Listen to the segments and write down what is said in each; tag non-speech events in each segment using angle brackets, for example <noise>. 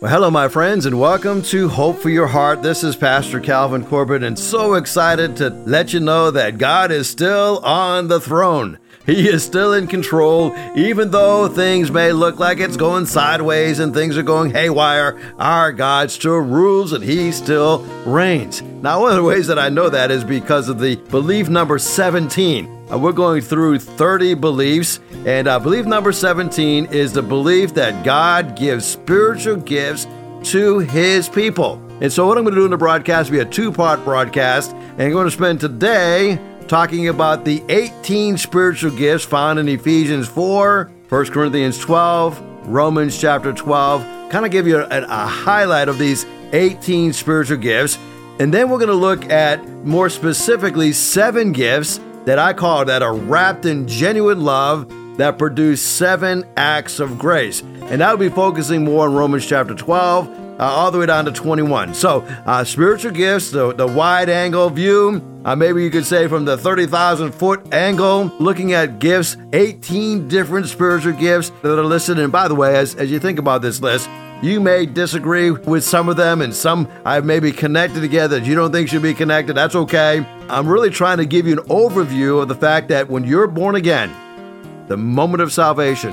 Well, hello, my friends, and welcome to Hope for Your Heart. This is Pastor Calvin Corbett, and so excited to let you know that God is still on the throne. He is still in control, even though things may look like it's going sideways and things are going haywire. Our God still rules and He still reigns. Now, one of the ways that I know that is because of the belief number 17. Uh, we're going through 30 beliefs, and uh, belief number 17 is the belief that God gives spiritual gifts to his people. And so, what I'm going to do in the broadcast will be a two part broadcast, and I'm going to spend today talking about the 18 spiritual gifts found in Ephesians 4, 1 Corinthians 12, Romans chapter 12, kind of give you a, a highlight of these 18 spiritual gifts. And then we're going to look at more specifically seven gifts that I call that are wrapped in genuine love that produce seven acts of grace. And will be focusing more on Romans chapter 12, uh, all the way down to 21. So, uh, spiritual gifts, the, the wide angle view, uh, maybe you could say from the 30,000 foot angle, looking at gifts, 18 different spiritual gifts that are listed. And by the way, as, as you think about this list, you may disagree with some of them, and some I've maybe connected together that you don't think should be connected. That's okay. I'm really trying to give you an overview of the fact that when you're born again, the moment of salvation,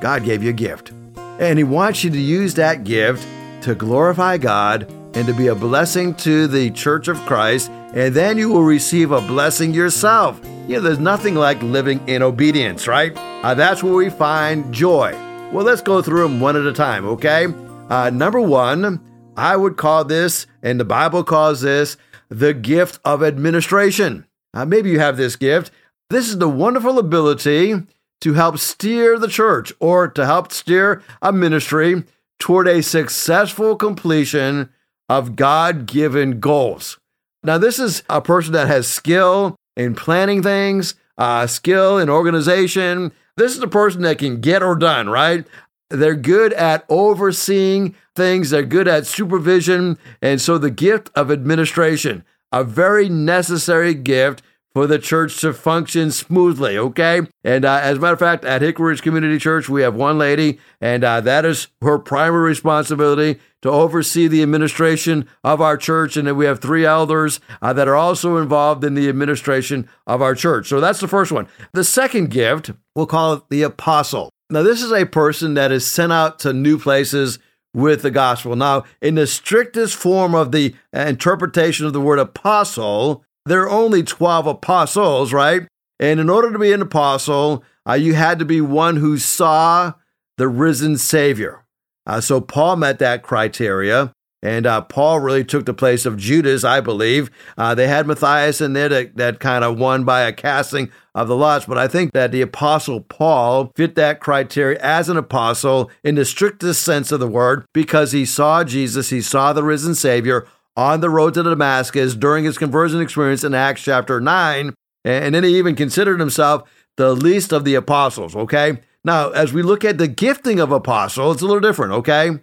God gave you a gift. And He wants you to use that gift to glorify God and to be a blessing to the church of Christ, and then you will receive a blessing yourself. You know, there's nothing like living in obedience, right? Uh, that's where we find joy. Well, let's go through them one at a time, okay? Uh, number one, I would call this, and the Bible calls this, the gift of administration. Uh, maybe you have this gift. This is the wonderful ability to help steer the church or to help steer a ministry toward a successful completion of God given goals. Now, this is a person that has skill in planning things, uh, skill in organization, this is a person that can get or done, right? They're good at overseeing things, they're good at supervision. And so the gift of administration, a very necessary gift for the church to function smoothly, okay? And uh, as a matter of fact, at Hickory Ridge Community Church, we have one lady, and uh, that is her primary responsibility to oversee the administration of our church. And then we have three elders uh, that are also involved in the administration of our church. So that's the first one. The second gift, we'll call it the apostle. Now, this is a person that is sent out to new places with the gospel. Now, in the strictest form of the interpretation of the word apostle, there are only 12 apostles, right? And in order to be an apostle, uh, you had to be one who saw the risen Savior. Uh, so Paul met that criteria. And uh, Paul really took the place of Judas, I believe. Uh, they had Matthias in there that, that kind of won by a casting of the lots, but I think that the apostle Paul fit that criteria as an apostle in the strictest sense of the word because he saw Jesus, he saw the risen Savior on the road to Damascus during his conversion experience in Acts chapter 9. And then he even considered himself the least of the apostles, okay? Now, as we look at the gifting of apostle, it's a little different, okay?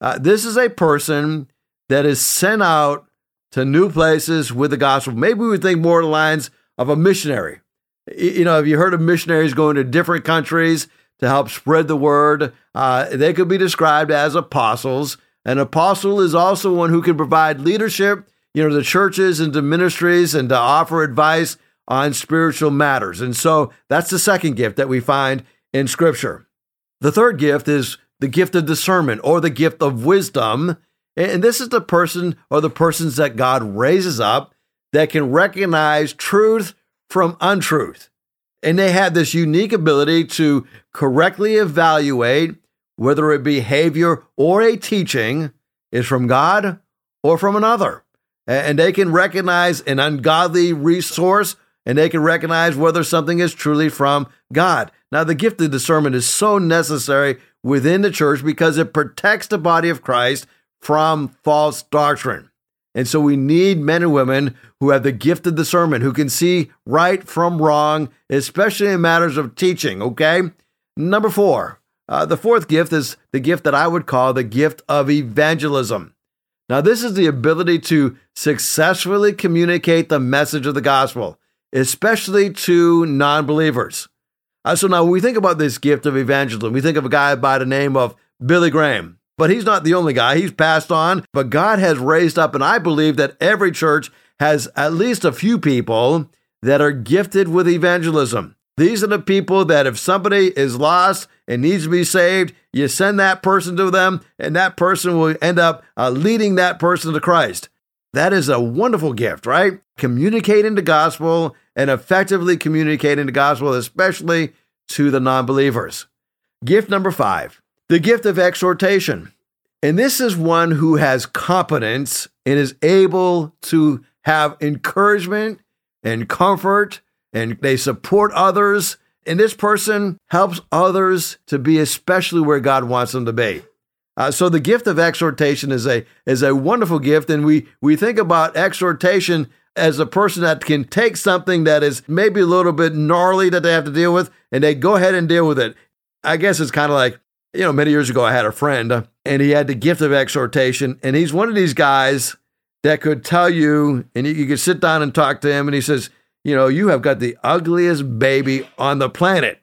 Uh, this is a person that is sent out to new places with the gospel. Maybe we would think more the lines of a missionary. You know, have you heard of missionaries going to different countries to help spread the word? Uh, they could be described as apostles. An apostle is also one who can provide leadership, you know, to churches and to ministries and to offer advice on spiritual matters. And so that's the second gift that we find in Scripture. The third gift is the gift of discernment or the gift of wisdom. And this is the person or the persons that God raises up that can recognize truth from untruth. And they have this unique ability to correctly evaluate whether a behavior or a teaching is from God or from another. And they can recognize an ungodly resource and they can recognize whether something is truly from God. Now, the gift of discernment is so necessary within the church because it protects the body of Christ from false doctrine. And so we need men and women who have the gift of discernment, who can see right from wrong, especially in matters of teaching, okay? Number four, uh, the fourth gift is the gift that I would call the gift of evangelism. Now, this is the ability to successfully communicate the message of the gospel, especially to non believers. Uh, so, now when we think about this gift of evangelism, we think of a guy by the name of Billy Graham. But he's not the only guy. He's passed on, but God has raised up, and I believe that every church has at least a few people that are gifted with evangelism. These are the people that if somebody is lost and needs to be saved, you send that person to them, and that person will end up uh, leading that person to Christ. That is a wonderful gift, right? Communicating the gospel and effectively communicating the gospel, especially to the non believers. Gift number five, the gift of exhortation. And this is one who has competence and is able to have encouragement and comfort and they support others. And this person helps others to be especially where God wants them to be. Uh, so the gift of exhortation is a is a wonderful gift, and we we think about exhortation as a person that can take something that is maybe a little bit gnarly that they have to deal with, and they go ahead and deal with it. I guess it's kind of like you know, many years ago I had a friend, and he had the gift of exhortation, and he's one of these guys that could tell you, and you, you could sit down and talk to him, and he says, you know, you have got the ugliest baby on the planet.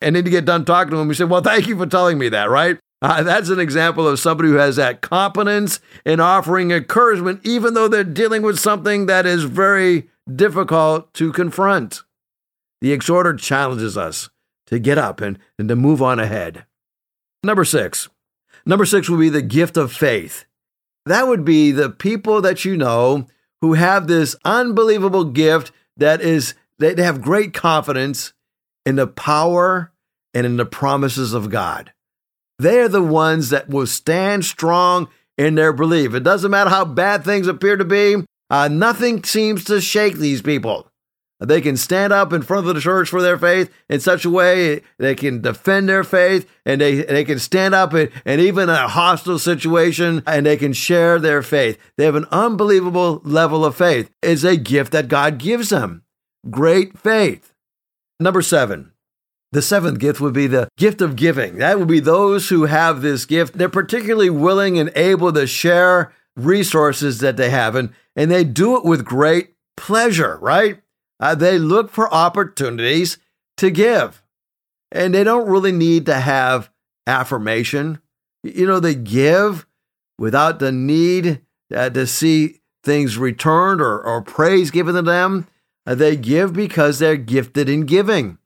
And then you get done talking to him, you say, well, thank you for telling me that, right? Uh, that's an example of somebody who has that competence in offering encouragement, even though they're dealing with something that is very difficult to confront. The exhorter challenges us to get up and, and to move on ahead. Number six. Number six will be the gift of faith. That would be the people that you know who have this unbelievable gift that is they have great confidence in the power and in the promises of God. They are the ones that will stand strong in their belief. It doesn't matter how bad things appear to be, uh, nothing seems to shake these people. They can stand up in front of the church for their faith in such a way they can defend their faith and they, they can stand up and, and even in a hostile situation and they can share their faith. They have an unbelievable level of faith. It's a gift that God gives them. Great faith. Number seven, the seventh gift would be the gift of giving. That would be those who have this gift. They're particularly willing and able to share resources that they have, and, and they do it with great pleasure, right? Uh, they look for opportunities to give. And they don't really need to have affirmation. You know, they give without the need uh, to see things returned or, or praise given to them. Uh, they give because they're gifted in giving.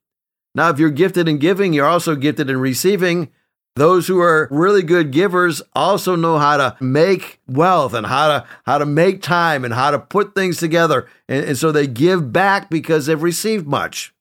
Now, if you're gifted in giving, you're also gifted in receiving. Those who are really good givers also know how to make wealth and how to how to make time and how to put things together. And, and so they give back because they've received much.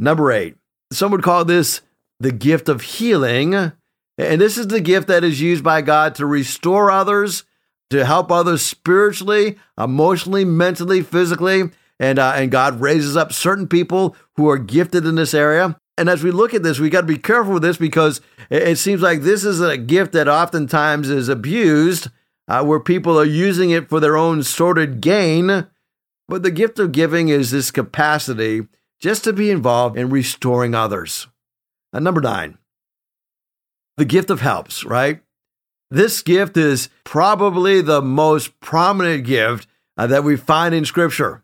Number eight, some would call this the gift of healing. And this is the gift that is used by God to restore others, to help others spiritually, emotionally, mentally, physically. And, uh, and God raises up certain people who are gifted in this area. And as we look at this, we got to be careful with this because it seems like this is a gift that oftentimes is abused, uh, where people are using it for their own sordid gain. But the gift of giving is this capacity just to be involved in restoring others. And number nine, the gift of helps, right? This gift is probably the most prominent gift uh, that we find in Scripture.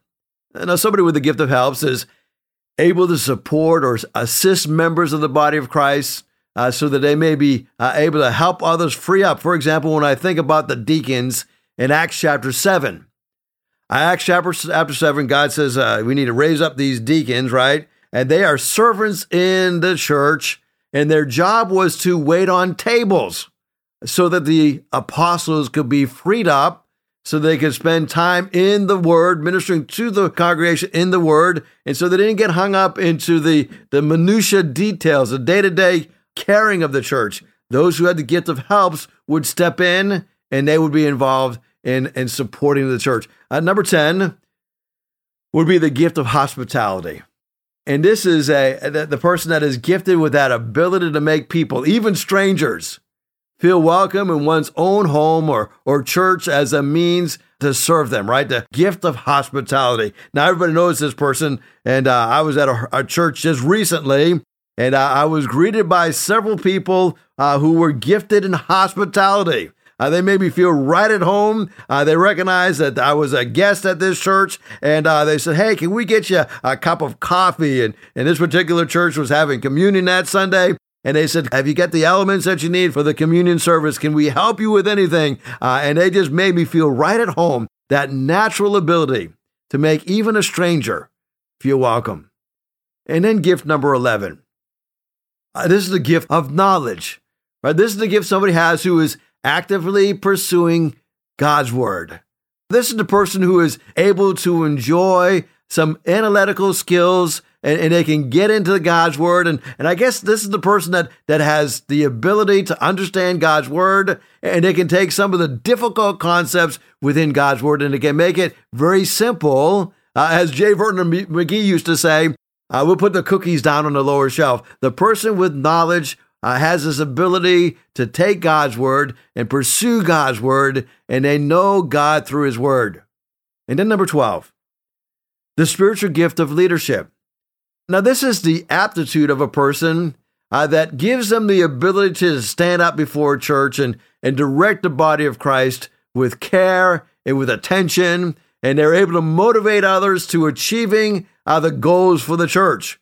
Now, somebody with the gift of helps is able to support or assist members of the body of Christ uh, so that they may be uh, able to help others free up. For example, when I think about the deacons in Acts chapter 7, uh, Acts chapter, chapter 7, God says uh, we need to raise up these deacons, right? And they are servants in the church, and their job was to wait on tables so that the apostles could be freed up so they could spend time in the word, ministering to the congregation in the word, and so they didn't get hung up into the, the minutia details, the day-to-day caring of the church. Those who had the gift of helps would step in and they would be involved in, in supporting the church. Uh, number 10 would be the gift of hospitality. And this is a the person that is gifted with that ability to make people, even strangers, feel welcome in one's own home or, or church as a means to serve them, right? The gift of hospitality. Now, everybody knows this person, and uh, I was at a, a, church just recently, and uh, I was greeted by several people uh, who were gifted in hospitality. Uh, they made me feel right at home. Uh, they recognized that I was a guest at this church, and uh, they said, "Hey, can we get you a cup of coffee?" And, and this particular church was having communion that Sunday, and they said, Have you got the elements that you need for the communion service? Can we help you with anything? Uh, and they just made me feel right at home that natural ability to make even a stranger feel welcome. And then gift number 11. Uh, this is the gift of knowledge, right? This is the gift somebody has who is actively pursuing God's word. This is the person who is able to enjoy some analytical skills and, and, they can get into God's word. And, and I guess this is the person that, that has the ability to understand God's word and they can take some of the difficult concepts within God's word and they can make it very simple. Uh, as J. Vernon McGee used to say, uh, we'll put the cookies down on the lower shelf. The person with knowledge uh, has this ability to take God's word and pursue God's word, and they know God through his word. And then number 12, the spiritual gift of leadership. Now, this is the aptitude of a person uh, that gives them the ability to stand up before a church and, and direct the body of Christ with care and with attention, and they're able to motivate others to achieving uh, the goals for the church.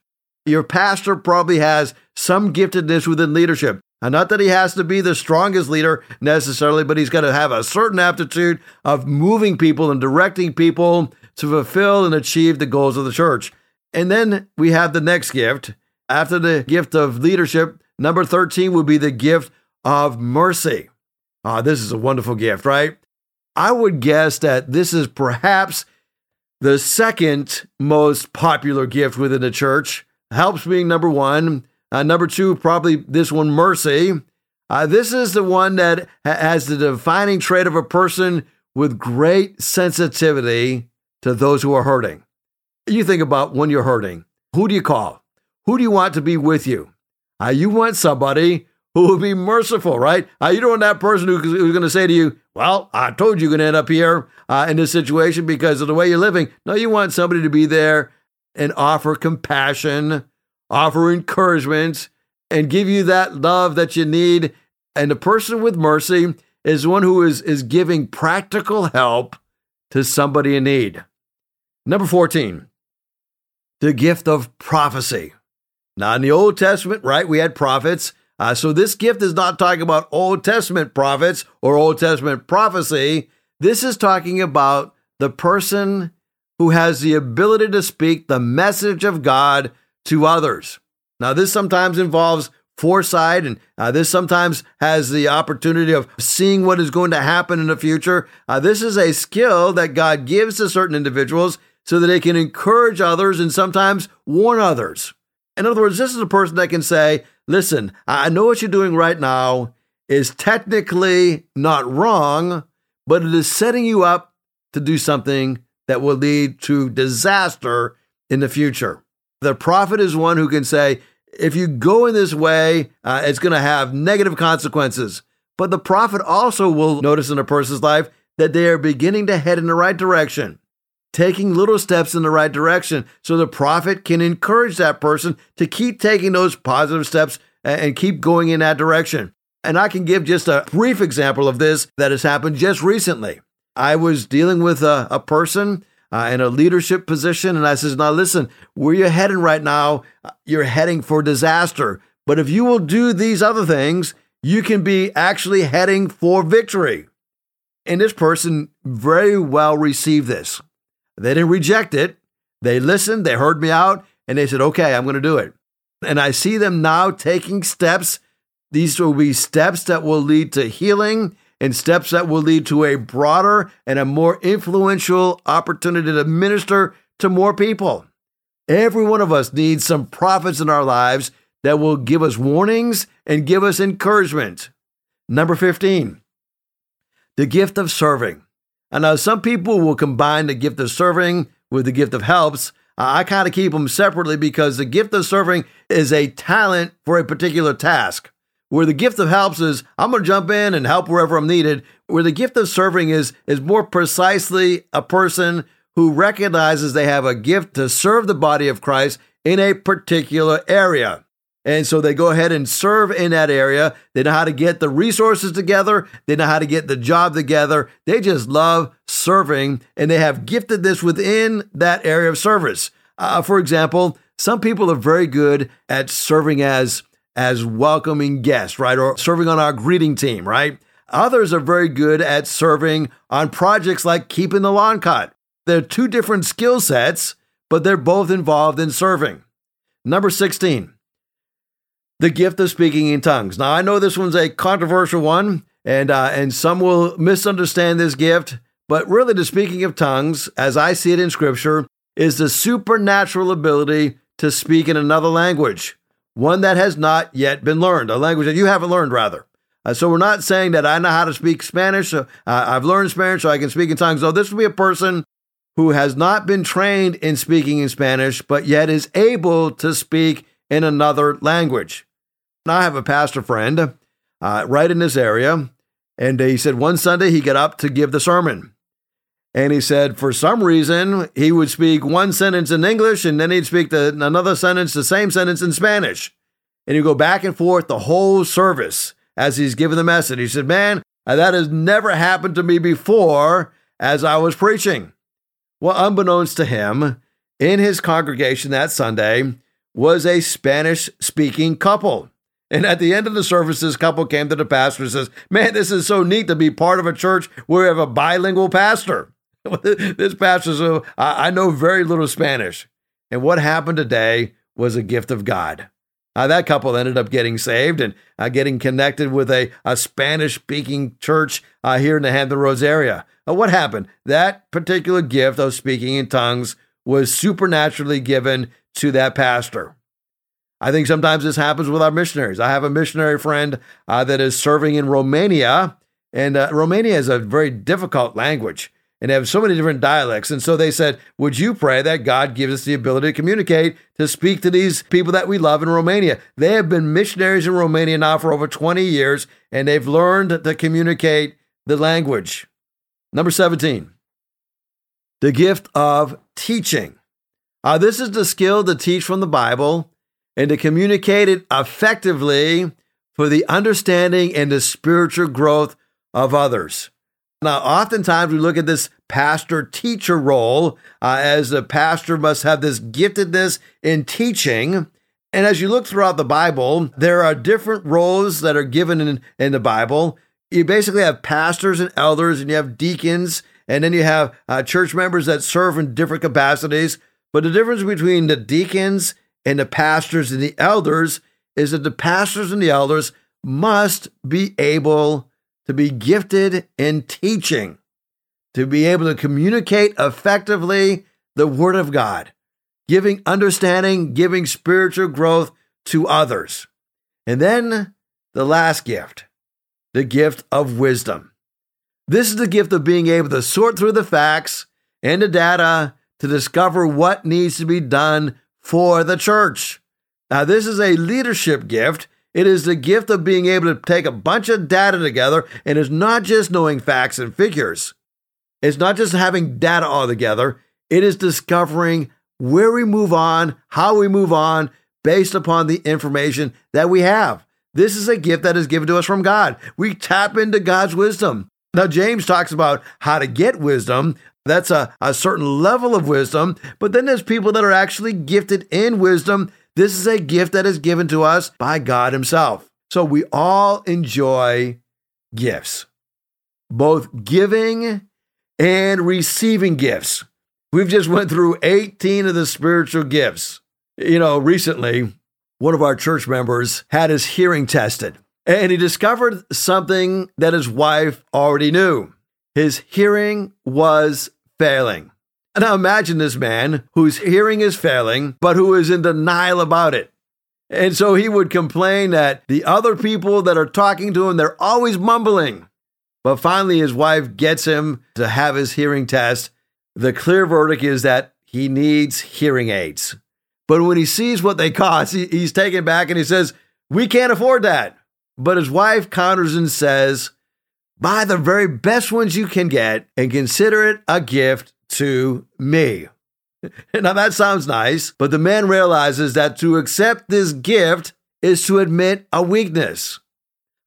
Your pastor probably has some giftedness within leadership. And not that he has to be the strongest leader necessarily, but he's got to have a certain aptitude of moving people and directing people to fulfill and achieve the goals of the church. And then we have the next gift. After the gift of leadership, number 13 would be the gift of mercy. Ah, this is a wonderful gift, right? I would guess that this is perhaps the second most popular gift within the church. Helps being number one. Uh, number two, probably this one, mercy. Uh, this is the one that has the defining trait of a person with great sensitivity to those who are hurting. You think about when you're hurting. Who do you call? Who do you want to be with you? Uh, you want somebody who will be merciful, right? Uh, you don't want that person who, who's going to say to you, Well, I told you you're going to end up here uh, in this situation because of the way you're living. No, you want somebody to be there and offer compassion, offer encouragement, and give you that love that you need. And the person with mercy is one who is, is giving practical help to somebody in need. Number 14, the gift of prophecy. Now, in the Old Testament, right, we had prophets. Uh, so this gift is not talking about Old Testament prophets or Old Testament prophecy. This is talking about the person who has the ability to speak the message of God to others. Now, this sometimes involves foresight, and uh, this sometimes has the opportunity of seeing what is going to happen in the future. Uh, this is a skill that God gives to certain individuals so that they can encourage others and sometimes warn others. In other words, this is a person that can say, Listen, I know what you're doing right now is technically not wrong, but it is setting you up to do something that will lead to disaster in the future. The prophet is one who can say, if you go in this way, uh, it's going to have negative consequences. But the prophet also will notice in a person's life that they are beginning to head in the right direction, taking little steps in the right direction. So the prophet can encourage that person to keep taking those positive steps and keep going in that direction. And I can give just a brief example of this that has happened just recently. I was dealing with a, a person uh, in a leadership position. And I says, now listen, where you're heading right now, you're heading for disaster. But if you will do these other things, you can be actually heading for victory. And this person very well received this. They didn't reject it. They listened, they heard me out, and they said, okay, I'm going to do it. And I see them now taking steps. These will be steps that will lead to healing and steps that will lead to a broader and a more influential opportunity to minister to more people. Every one of us needs some prophets in our lives that will give us warnings and give us encouragement. Number 15, the gift of serving. And now some people will combine the gift of serving with the gift of helps. I kind of keep them separately because the gift of serving is a talent for a particular task. Where the gift of helps is I'm going to jump in and help wherever I'm needed. Where the gift of serving is is more precisely a person who recognizes they have a gift to serve the body of Christ in a particular area. And so they go ahead and serve in that area. They know how to get the resources together. They know how to get the job together. They just love serving and they have gifted this within that area of service. Uh, for example, some people are very good at serving as as welcoming guests, right? Or serving on our greeting team, right? Others are very good at serving on projects like keeping the lawn cut. They're two different skill sets, but they're both involved in serving. Number 16, the gift of speaking in tongues. Now, I know this one's a controversial one, and, uh, and some will misunderstand this gift, but really, the speaking of tongues, as I see it in Scripture, is the supernatural ability to speak in another language, one that has not yet been learned, a language that you haven't learned, rather. Uh, so we're not saying that I know how to speak Spanish. So, uh, I've learned Spanish, so I can speak in tongues. No, this would be a person who has not been trained in speaking in Spanish, but yet is able to speak in another language. Now, I have a pastor friend uh, right in this area, and he said one Sunday he got up to give the sermon. And he said, for some reason, he would speak one sentence in English and then he'd speak the, another sentence, the same sentence in Spanish. And he'd go back and forth the whole service as he's giving the message. He said, Man, that has never happened to me before as I was preaching. Well, unbeknownst to him, in his congregation that Sunday was a Spanish speaking couple. And at the end of the service, this couple came to the pastor and says, Man, this is so neat to be part of a church where we have a bilingual pastor. <laughs> this pastor said, I know very little Spanish. And what happened today was a gift of God. Uh, that couple ended up getting saved and uh, getting connected with a, a Spanish speaking church uh, here in the Hampton Roads area. What happened? That particular gift of speaking in tongues was supernaturally given to that pastor. I think sometimes this happens with our missionaries. I have a missionary friend uh, that is serving in Romania, and uh, Romania is a very difficult language and they have so many different dialects. And so they said, Would you pray that God gives us the ability to communicate, to speak to these people that we love in Romania? They have been missionaries in Romania now for over 20 years, and they've learned to communicate the language. Number 17, the gift of teaching. Uh, this is the skill to teach from the Bible and to communicate it effectively for the understanding and the spiritual growth of others. Now, oftentimes we look at this pastor teacher role uh, as the pastor must have this giftedness in teaching. And as you look throughout the Bible, there are different roles that are given in, in the Bible. You basically have pastors and elders, and you have deacons, and then you have uh, church members that serve in different capacities. But the difference between the deacons and the pastors and the elders is that the pastors and the elders must be able to be gifted in teaching, to be able to communicate effectively the Word of God, giving understanding, giving spiritual growth to others. And then the last gift, the gift of wisdom. This is the gift of being able to sort through the facts and the data to discover what needs to be done for the church. Now, this is a leadership gift it is the gift of being able to take a bunch of data together, and it's not just knowing facts and figures. It's not just having data all together. It is discovering where we move on, how we move on, based upon the information that we have. This is a gift that is given to us from God. We tap into God's wisdom. Now, James talks about how to get wisdom. That's a, a certain level of wisdom. But then there's people that are actually gifted in wisdom this is a gift that is given to us by God Himself. So we all enjoy gifts, both giving and receiving gifts. We've just went through 18 of the spiritual gifts. You know, recently, one of our church members had his hearing tested, and he discovered something that his wife already knew. His hearing was failing. And Now imagine this man whose hearing is failing, but who is in denial about it. And so he would complain that the other people that are talking to him, they're always mumbling. But finally, his wife gets him to have his hearing test. The clear verdict is that he needs hearing aids. But when he sees what they cost, he's taken back and he says, We can't afford that. But his wife counters and says, Buy the very best ones you can get and consider it a gift to me. <laughs> Now that sounds nice, but the man realizes that to accept this gift is to admit a weakness.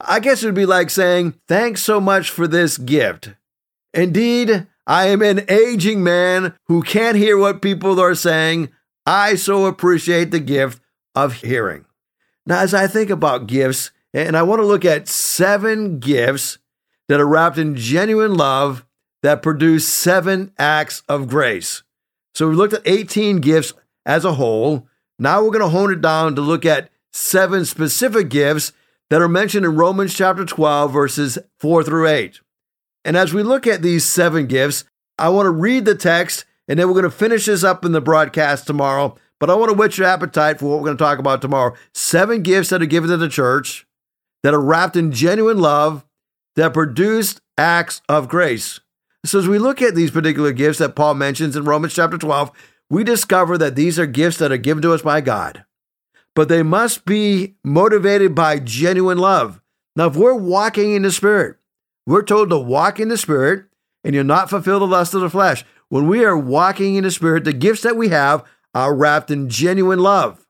I guess it would be like saying, Thanks so much for this gift. Indeed, I am an aging man who can't hear what people are saying. I so appreciate the gift of hearing. Now, as I think about gifts, and I want to look at seven gifts that are wrapped in genuine love that produce seven acts of grace. So we looked at 18 gifts as a whole. Now we're going to hone it down to look at seven specific gifts that are mentioned in Romans chapter 12, verses 4 through 8. And as we look at these seven gifts, I want to read the text and then we're going to finish this up in the broadcast tomorrow. But I want to whet your appetite for what we're going to talk about tomorrow. Seven gifts that are given to the church that are wrapped in genuine love that produced acts of grace. So, as we look at these particular gifts that Paul mentions in Romans chapter 12, we discover that these are gifts that are given to us by God, but they must be motivated by genuine love. Now, if we're walking in the Spirit, we're told to walk in the Spirit and you'll not fulfill the lust of the flesh. When we are walking in the Spirit, the gifts that we have are wrapped in genuine love.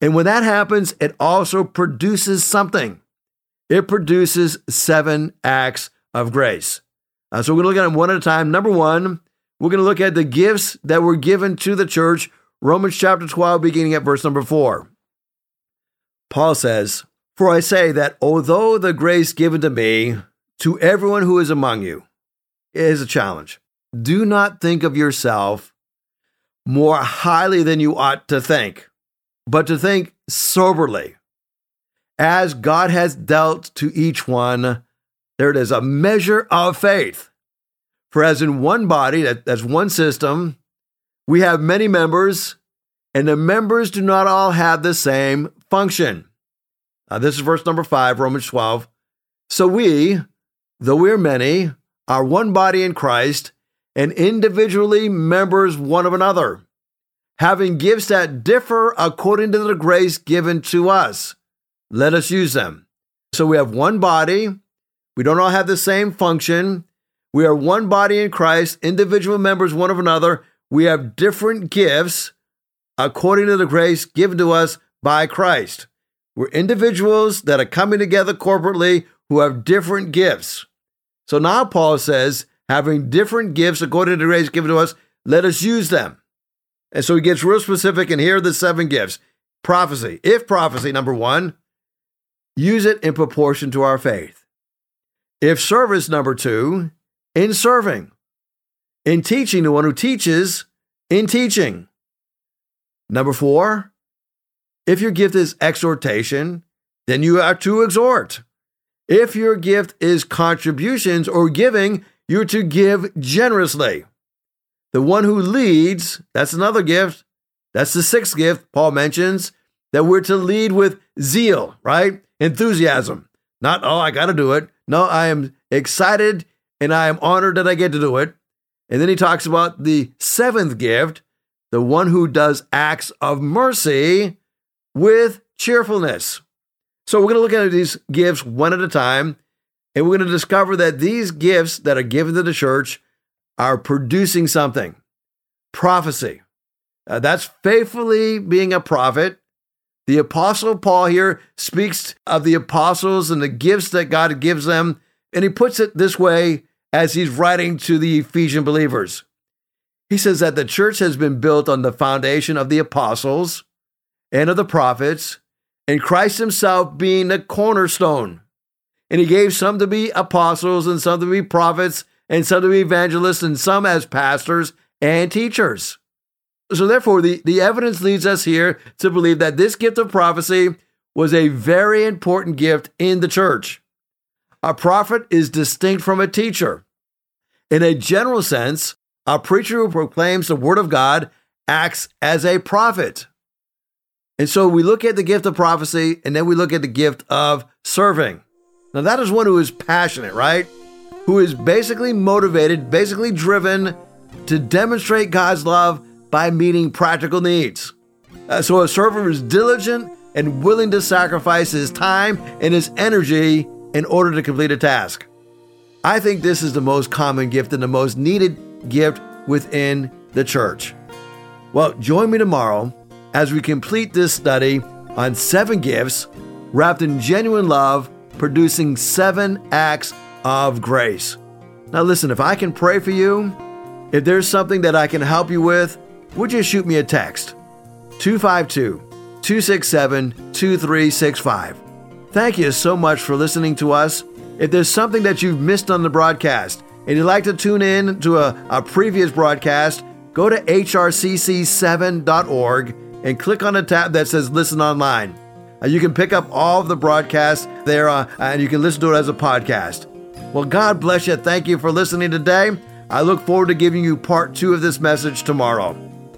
And when that happens, it also produces something. It produces seven acts of grace. Uh, so we're going to look at them one at a time. Number one, we're going to look at the gifts that were given to the church, Romans chapter 12, beginning at verse number 4. Paul says, For I say that although the grace given to me, to everyone who is among you, is a challenge. Do not think of yourself more highly than you ought to think, but to think soberly, as God has dealt to each one there it is, a measure of faith. For as in one body, that, that's one system, we have many members, and the members do not all have the same function. Now, this is verse number five, Romans 12. So we, though we are many, are one body in Christ, and individually members one of another, having gifts that differ according to the grace given to us. Let us use them. So we have one body, we don't all have the same function. We are one body in Christ, individual members one of another. We have different gifts according to the grace given to us by Christ. We're individuals that are coming together corporately who have different gifts. So now Paul says, having different gifts according to the grace given to us, let us use them. And so he gets real specific, and here are the seven gifts prophecy. If prophecy, number one, use it in proportion to our faith. If service, number two, in serving. In teaching, the one who teaches, in teaching. Number four, if your gift is exhortation, then you are to exhort. If your gift is contributions or giving, you're to give generously. The one who leads, that's another gift. That's the sixth gift Paul mentions that we're to lead with zeal, right? Enthusiasm. Not, oh, I got to do it. No, I am excited and I am honored that I get to do it. And then he talks about the seventh gift, the one who does acts of mercy with cheerfulness. So we're going to look at these gifts one at a time, and we're going to discover that these gifts that are given to the church are producing something prophecy. Uh, that's faithfully being a prophet. The Apostle Paul here speaks of the apostles and the gifts that God gives them, and he puts it this way as he's writing to the Ephesian believers. He says that the church has been built on the foundation of the apostles and of the prophets, and Christ himself being the cornerstone. And he gave some to be apostles, and some to be prophets, and some to be evangelists, and some as pastors and teachers. So, therefore, the, the evidence leads us here to believe that this gift of prophecy was a very important gift in the church. A prophet is distinct from a teacher. In a general sense, a preacher who proclaims the word of God acts as a prophet. And so we look at the gift of prophecy and then we look at the gift of serving. Now, that is one who is passionate, right? Who is basically motivated, basically driven to demonstrate God's love by meeting practical needs. Uh, so a server is diligent and willing to sacrifice his time and his energy in order to complete a task. I think this is the most common gift and the most needed gift within the church. Well, join me tomorrow as we complete this study on seven gifts wrapped in genuine love, producing seven acts of grace. Now, listen, if I can pray for you, if there's something that I can help you with, would you shoot me a text? 252 267 2365. Thank you so much for listening to us. If there's something that you've missed on the broadcast and you'd like to tune in to a, a previous broadcast, go to hrcc7.org and click on a tab that says Listen Online. Uh, you can pick up all of the broadcasts there uh, and you can listen to it as a podcast. Well, God bless you. Thank you for listening today. I look forward to giving you part two of this message tomorrow.